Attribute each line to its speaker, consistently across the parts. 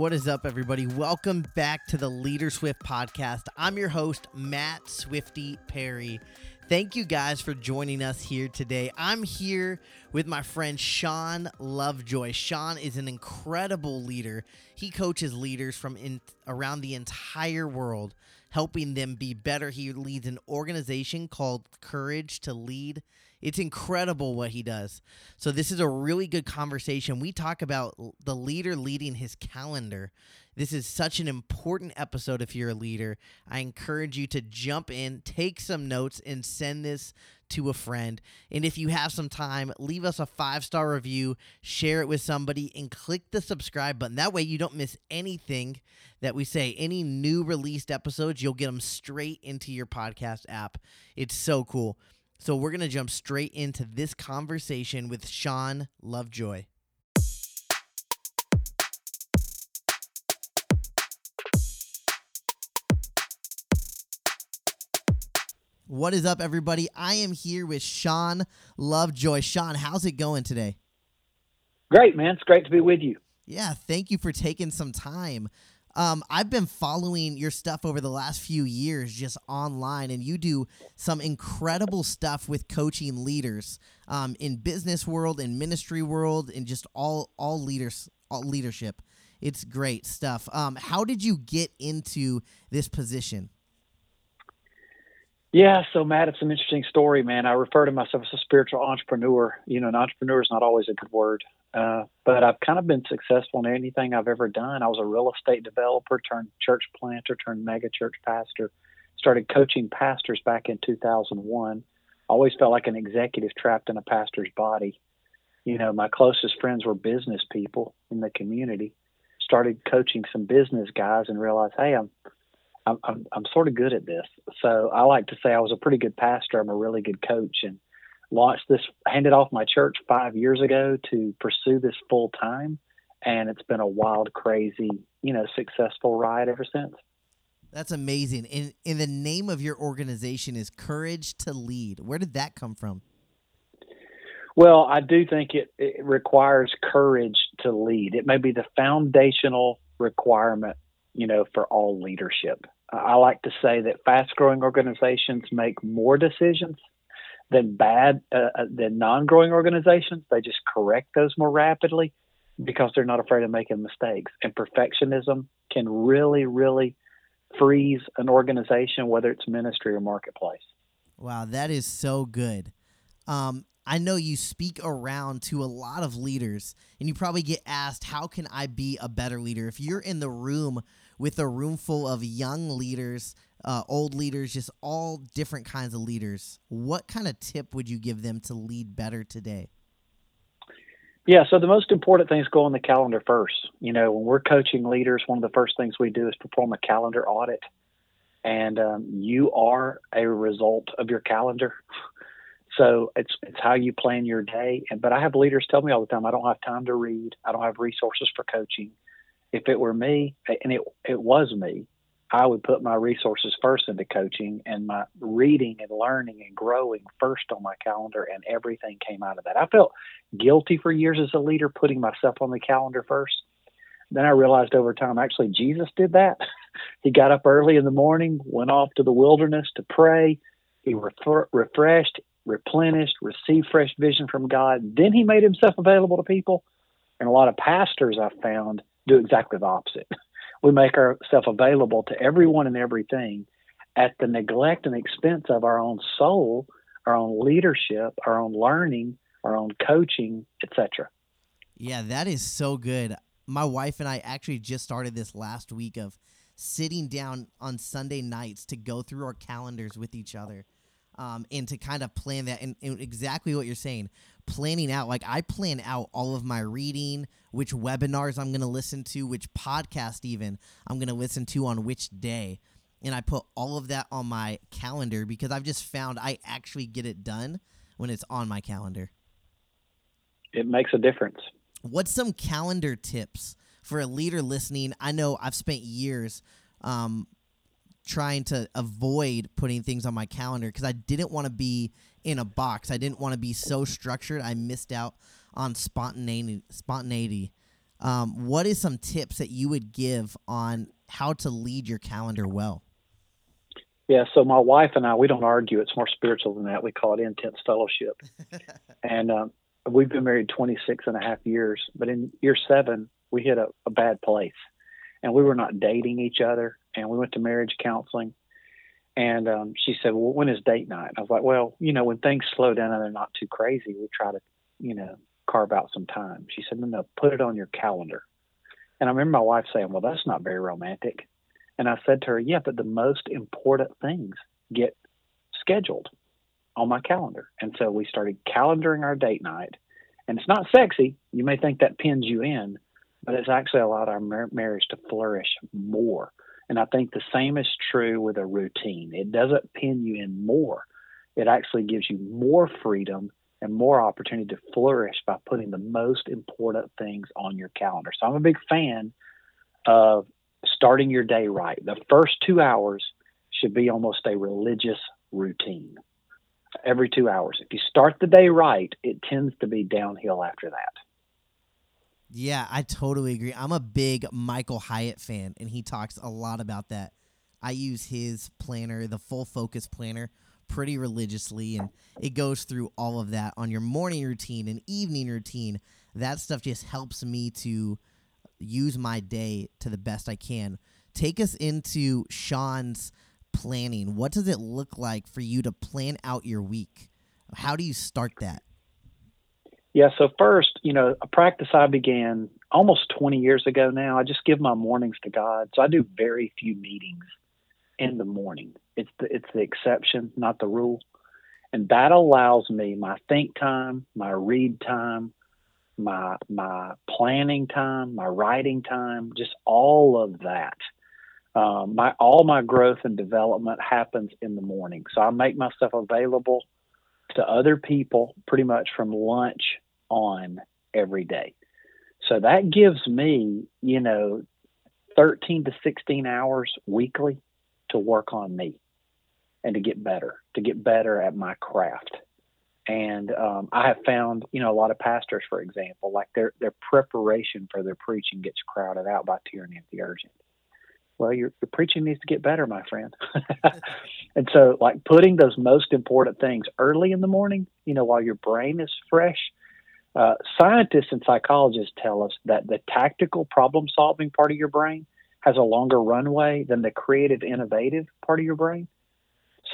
Speaker 1: What is up, everybody? Welcome back to the Leader Swift podcast. I'm your host, Matt Swifty Perry. Thank you guys for joining us here today. I'm here with my friend Shawn Lovejoy. Shawn is an incredible leader. He coaches leaders from in, around the entire world, helping them be better. He leads an organization called Courage to Lead. It's incredible what he does. So, this is a really good conversation. We talk about the leader leading his calendar. This is such an important episode if you're a leader. I encourage you to jump in, take some notes, and send this to a friend. And if you have some time, leave us a five star review, share it with somebody, and click the subscribe button. That way, you don't miss anything that we say. Any new released episodes, you'll get them straight into your podcast app. It's so cool. So we're going to jump straight into this conversation with Shawn Lovejoy. What is up, everybody? I am here with Shawn Lovejoy. Shawn, how's it going today?
Speaker 2: Great, man. It's great to be with you.
Speaker 1: Yeah, thank you for taking some time. Um, I've been following your stuff over the last few years just online, and you do some incredible stuff with coaching leaders um, in business world, in ministry world, and just all all leaders, all leadership. It's great stuff. Um, how did you get into this position?
Speaker 2: Yeah, so Matt, it's an interesting story, man. I refer to myself as a spiritual entrepreneur. You know, an entrepreneur is not always a good word. Uh, but I've kind of been successful in anything I've ever done. I was a real estate developer turned church planter turned mega church pastor. Started coaching pastors back in 2001. Always felt like an executive trapped in a pastor's body. You know, my closest friends were business people in the community. Started coaching some business guys and realized, hey, I'm I'm, I'm, I'm sort of good at this. So I like to say I was a pretty good pastor. I'm a really good coach, and launched this, handed off my church five years ago to pursue this full time. And it's been a wild, crazy, you know, successful ride ever since.
Speaker 1: That's amazing. And, in the name of your organization is Courage to Lead. Where did that come from?
Speaker 2: Well, I do think it, it requires courage to lead. It may be the foundational requirement, you know, for all leadership. I like to say that fast growing organizations make more decisions than bad uh, uh, than non-growing organizations. They just correct those more rapidly because they're not afraid of making mistakes. And perfectionism can really, really freeze an organization, whether it's ministry or marketplace.
Speaker 1: Wow, that is so good. Um, I know you speak around to a lot of leaders, and you probably get asked, How can I be a better leader? If you're in the room with a room full of young leaders uh, old leaders, just all different kinds of leaders. What kind of tip would you give them to lead better today?
Speaker 2: Yeah, so the most important things go on the calendar first. You know, when we're coaching leaders, one of the first things we do is perform a calendar audit. And um, you are a result of your calendar. So it's it's how you plan your day. And but I have leaders tell me all the time, I don't have time to read. I don't have resources for coaching. If it were me, and it it was me, I would put my resources first into coaching and my reading and learning and growing first on my calendar, and everything came out of that. I felt guilty for years as a leader putting myself on the calendar first. Then I realized over time, actually, Jesus did that. he got up early in the morning, went off to the wilderness to pray. He refer- refreshed, replenished, received fresh vision from God. Then he made himself available to people. And a lot of pastors I've found do exactly the opposite. we make ourselves available to everyone and everything at the neglect and expense of our own soul, our own leadership, our own learning, our own coaching, etc.
Speaker 1: Yeah, that is so good. My wife and I actually just started this last week of sitting down on Sunday nights to go through our calendars with each other um, and to kind of plan that and, and exactly what you're saying planning out like i plan out all of my reading which webinars i'm going to listen to which podcast even i'm going to listen to on which day. And i put all of that on my calendar because i've just found i actually get it done when it's on my calendar.
Speaker 2: It makes a difference.
Speaker 1: What's some calendar tips for a leader listening? I know i've spent years um, trying to avoid putting things on my calendar because I didn't want to be in a box. I didn't want to be so structured. I missed out on spontaneity. Spontaneity. Um, what is some tips that you would give on how to lead your calendar well?
Speaker 2: Yeah, so my wife and I, we don't argue. It's more spiritual than that. We call it intense fellowship. and um, we've been married 26 and a half years, but in year seven, we hit a, a bad place. And we were not dating each other. And we went to marriage counseling. And um, she said, Well, when is date night? And I was like, Well, you know, when things slow down and they're not too crazy, we try to, you know, carve out some time. She said, No, no, put it on your calendar. And I remember my wife saying, Well, that's not very romantic. And I said to her, Yeah, but the most important things get scheduled on my calendar. And so we started calendaring our date night. And it's not sexy. You may think that pins you in, but it's actually allowed our mar- marriage to flourish more. And I think the same is true with a routine. It doesn't pin you in more, it actually gives you more freedom and more opportunity to flourish by putting the most important things on your calendar. So I'm a big fan of starting your day right. The first two hours should be almost a religious routine every two hours. If you start the day right, it tends to be downhill after that.
Speaker 1: Yeah, I totally agree. I'm a big Michael Hyatt fan, and he talks a lot about that. I use his planner, the full focus planner, pretty religiously, and it goes through all of that on your morning routine and evening routine. That stuff just helps me to use my day to the best I can. Take us into Shawn's planning. What does it look like for you to plan out your week? How do you start that?
Speaker 2: Yeah, so first, you know, a practice I began almost 20 years ago now. I just give my mornings to God. So I do very few meetings in the morning. It's the it's the exception, not the rule. And that allows me my think time, my read time, my my planning time, my writing time, just all of that um, my all my growth and development happens in the morning. So I make myself available to other people pretty much from lunch on every day. So that gives me, you know, 13 to 16 hours weekly to work on me and to get better, to get better at my craft. And um, I have found, you know, a lot of pastors, for example, like their their preparation for their preaching gets crowded out by tyranny of the urgent well, your, your preaching needs to get better, my friend. and so, like putting those most important things early in the morning, you know, while your brain is fresh. Uh, scientists and psychologists tell us that the tactical problem solving part of your brain has a longer runway than the creative innovative part of your brain.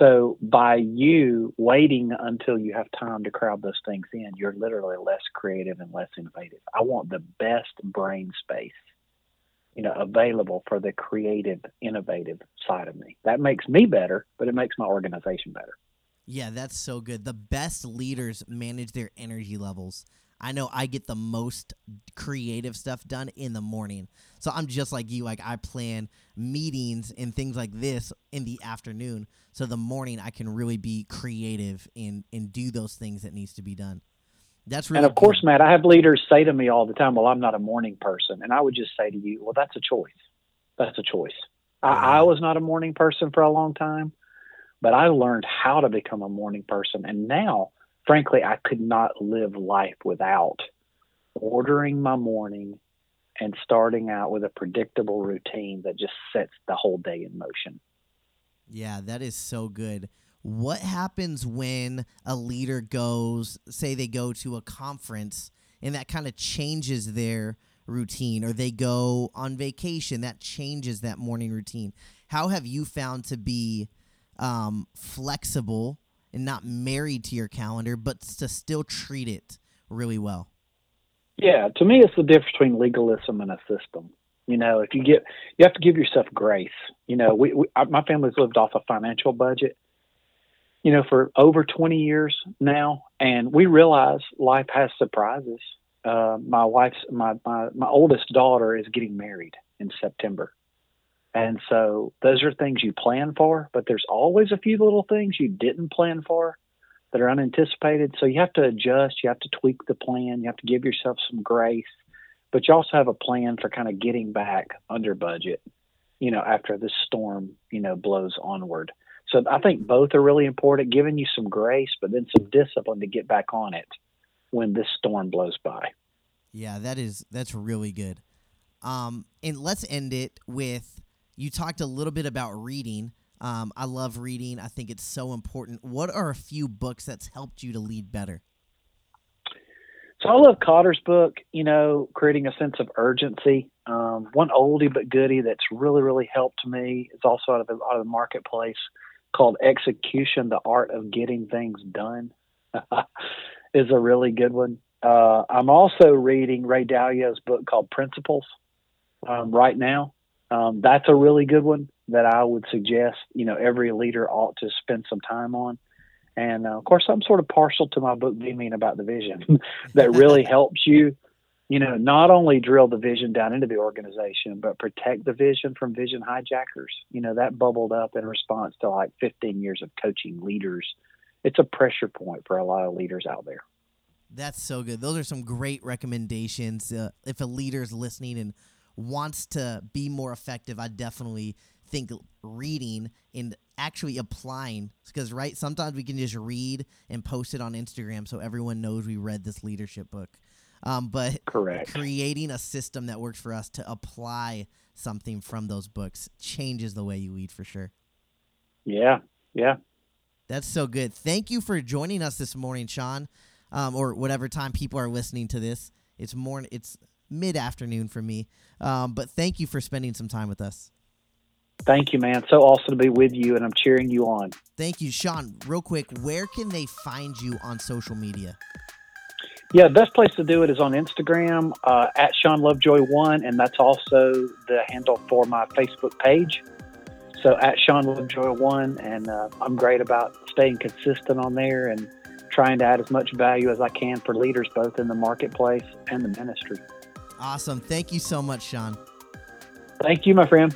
Speaker 2: So by you waiting until you have time to crowd those things in, you're literally less creative and less innovative. I want the best brain space you know available for the creative innovative side of me. That makes me better but it makes my organization better.
Speaker 1: Yeah that's so good. The best leaders manage their energy levels. I know i get the most creative stuff done in the morning. So i'm just like you like i plan meetings and things like this in the afternoon so the morning i can really be creative and and do those things that needs to be done that's really
Speaker 2: and of cool. course, Matt, I have leaders say to me all the time, "Well, I'm not a morning person," and I would just say to you, "Well, that's a choice. That's a choice." Yeah. I, I was not a morning person for a long time, but I learned how to become a morning person, and now, frankly, I could not live life without ordering my morning and starting out with a predictable routine that just sets the whole day in motion.
Speaker 1: Yeah, that is so good what happens when a leader goes, say they go to a conference and that kind of changes their routine or they go on vacation that changes that morning routine. How have you found to be um, flexible and not married to your calendar but to still treat it really well?
Speaker 2: Yeah to me it's the difference between legalism and a system. You know if you get you have to give yourself grace. You know we, we my family's lived off a financial budget you know, for over 20 years now, and we realize life has surprises. Uh, my wife's my, my my oldest daughter is getting married in September, and so those are things you plan for. But there's always a few little things you didn't plan for that are unanticipated. So you have to adjust. You have to tweak the plan. You have to give yourself some grace, but you also have a plan for kind of getting back under budget. You know, after this storm, you know, blows onward. So I think both are really important, giving you some grace, but then some discipline to get back on it when this storm blows by.
Speaker 1: Yeah, that is that's really good. Um, and let's end it with you talked a little bit about reading. Um, I love reading. I think it's so important. What are a few books that's helped you to lead better?
Speaker 2: So I love Kotter's book, you know, creating a sense of urgency. Um, one oldie but goodie that's really, really helped me is also out of the, out of the marketplace called Execution, the Art of Getting Things Done is a really good one. Uh, I'm also reading Ray Dalio's book called Principles um, right now. Um, that's a really good one that I would suggest, you know, every leader ought to spend some time on. And uh, of course, I'm sort of partial to my book, Be Mean About the Vision, that really helps you, you know, not only drill the vision down into the organization, but protect the vision from vision hijackers. You know, that bubbled up in response to like 15 years of coaching leaders. It's a pressure point for a lot of leaders out there.
Speaker 1: That's so good. Those are some great recommendations. Uh, if a leader is listening and wants to be more effective, I definitely think reading and actually applying because right sometimes we can just read and post it on instagram so everyone knows we read this leadership book um, but
Speaker 2: correct
Speaker 1: creating a system that works for us to apply something from those books changes the way you lead for sure
Speaker 2: yeah yeah
Speaker 1: that's so good thank you for joining us this morning shawn um, or whatever time people are listening to this it's morning it's mid-afternoon for me um, but thank you for spending some time with us
Speaker 2: Thank you, man. So awesome to be with you, and I'm cheering you on.
Speaker 1: Thank you, Shawn. Real quick, where can they find you on social media?
Speaker 2: Yeah, the best place to do it is on Instagram uh, at Shawn Lovejoy One, and that's also the handle for my Facebook page. So at Shawn Lovejoy One, and uh, I'm great about staying consistent on there and trying to add as much value as I can for leaders both in the marketplace and the ministry.
Speaker 1: Awesome. Thank you so much, Shawn.
Speaker 2: Thank you, my friend.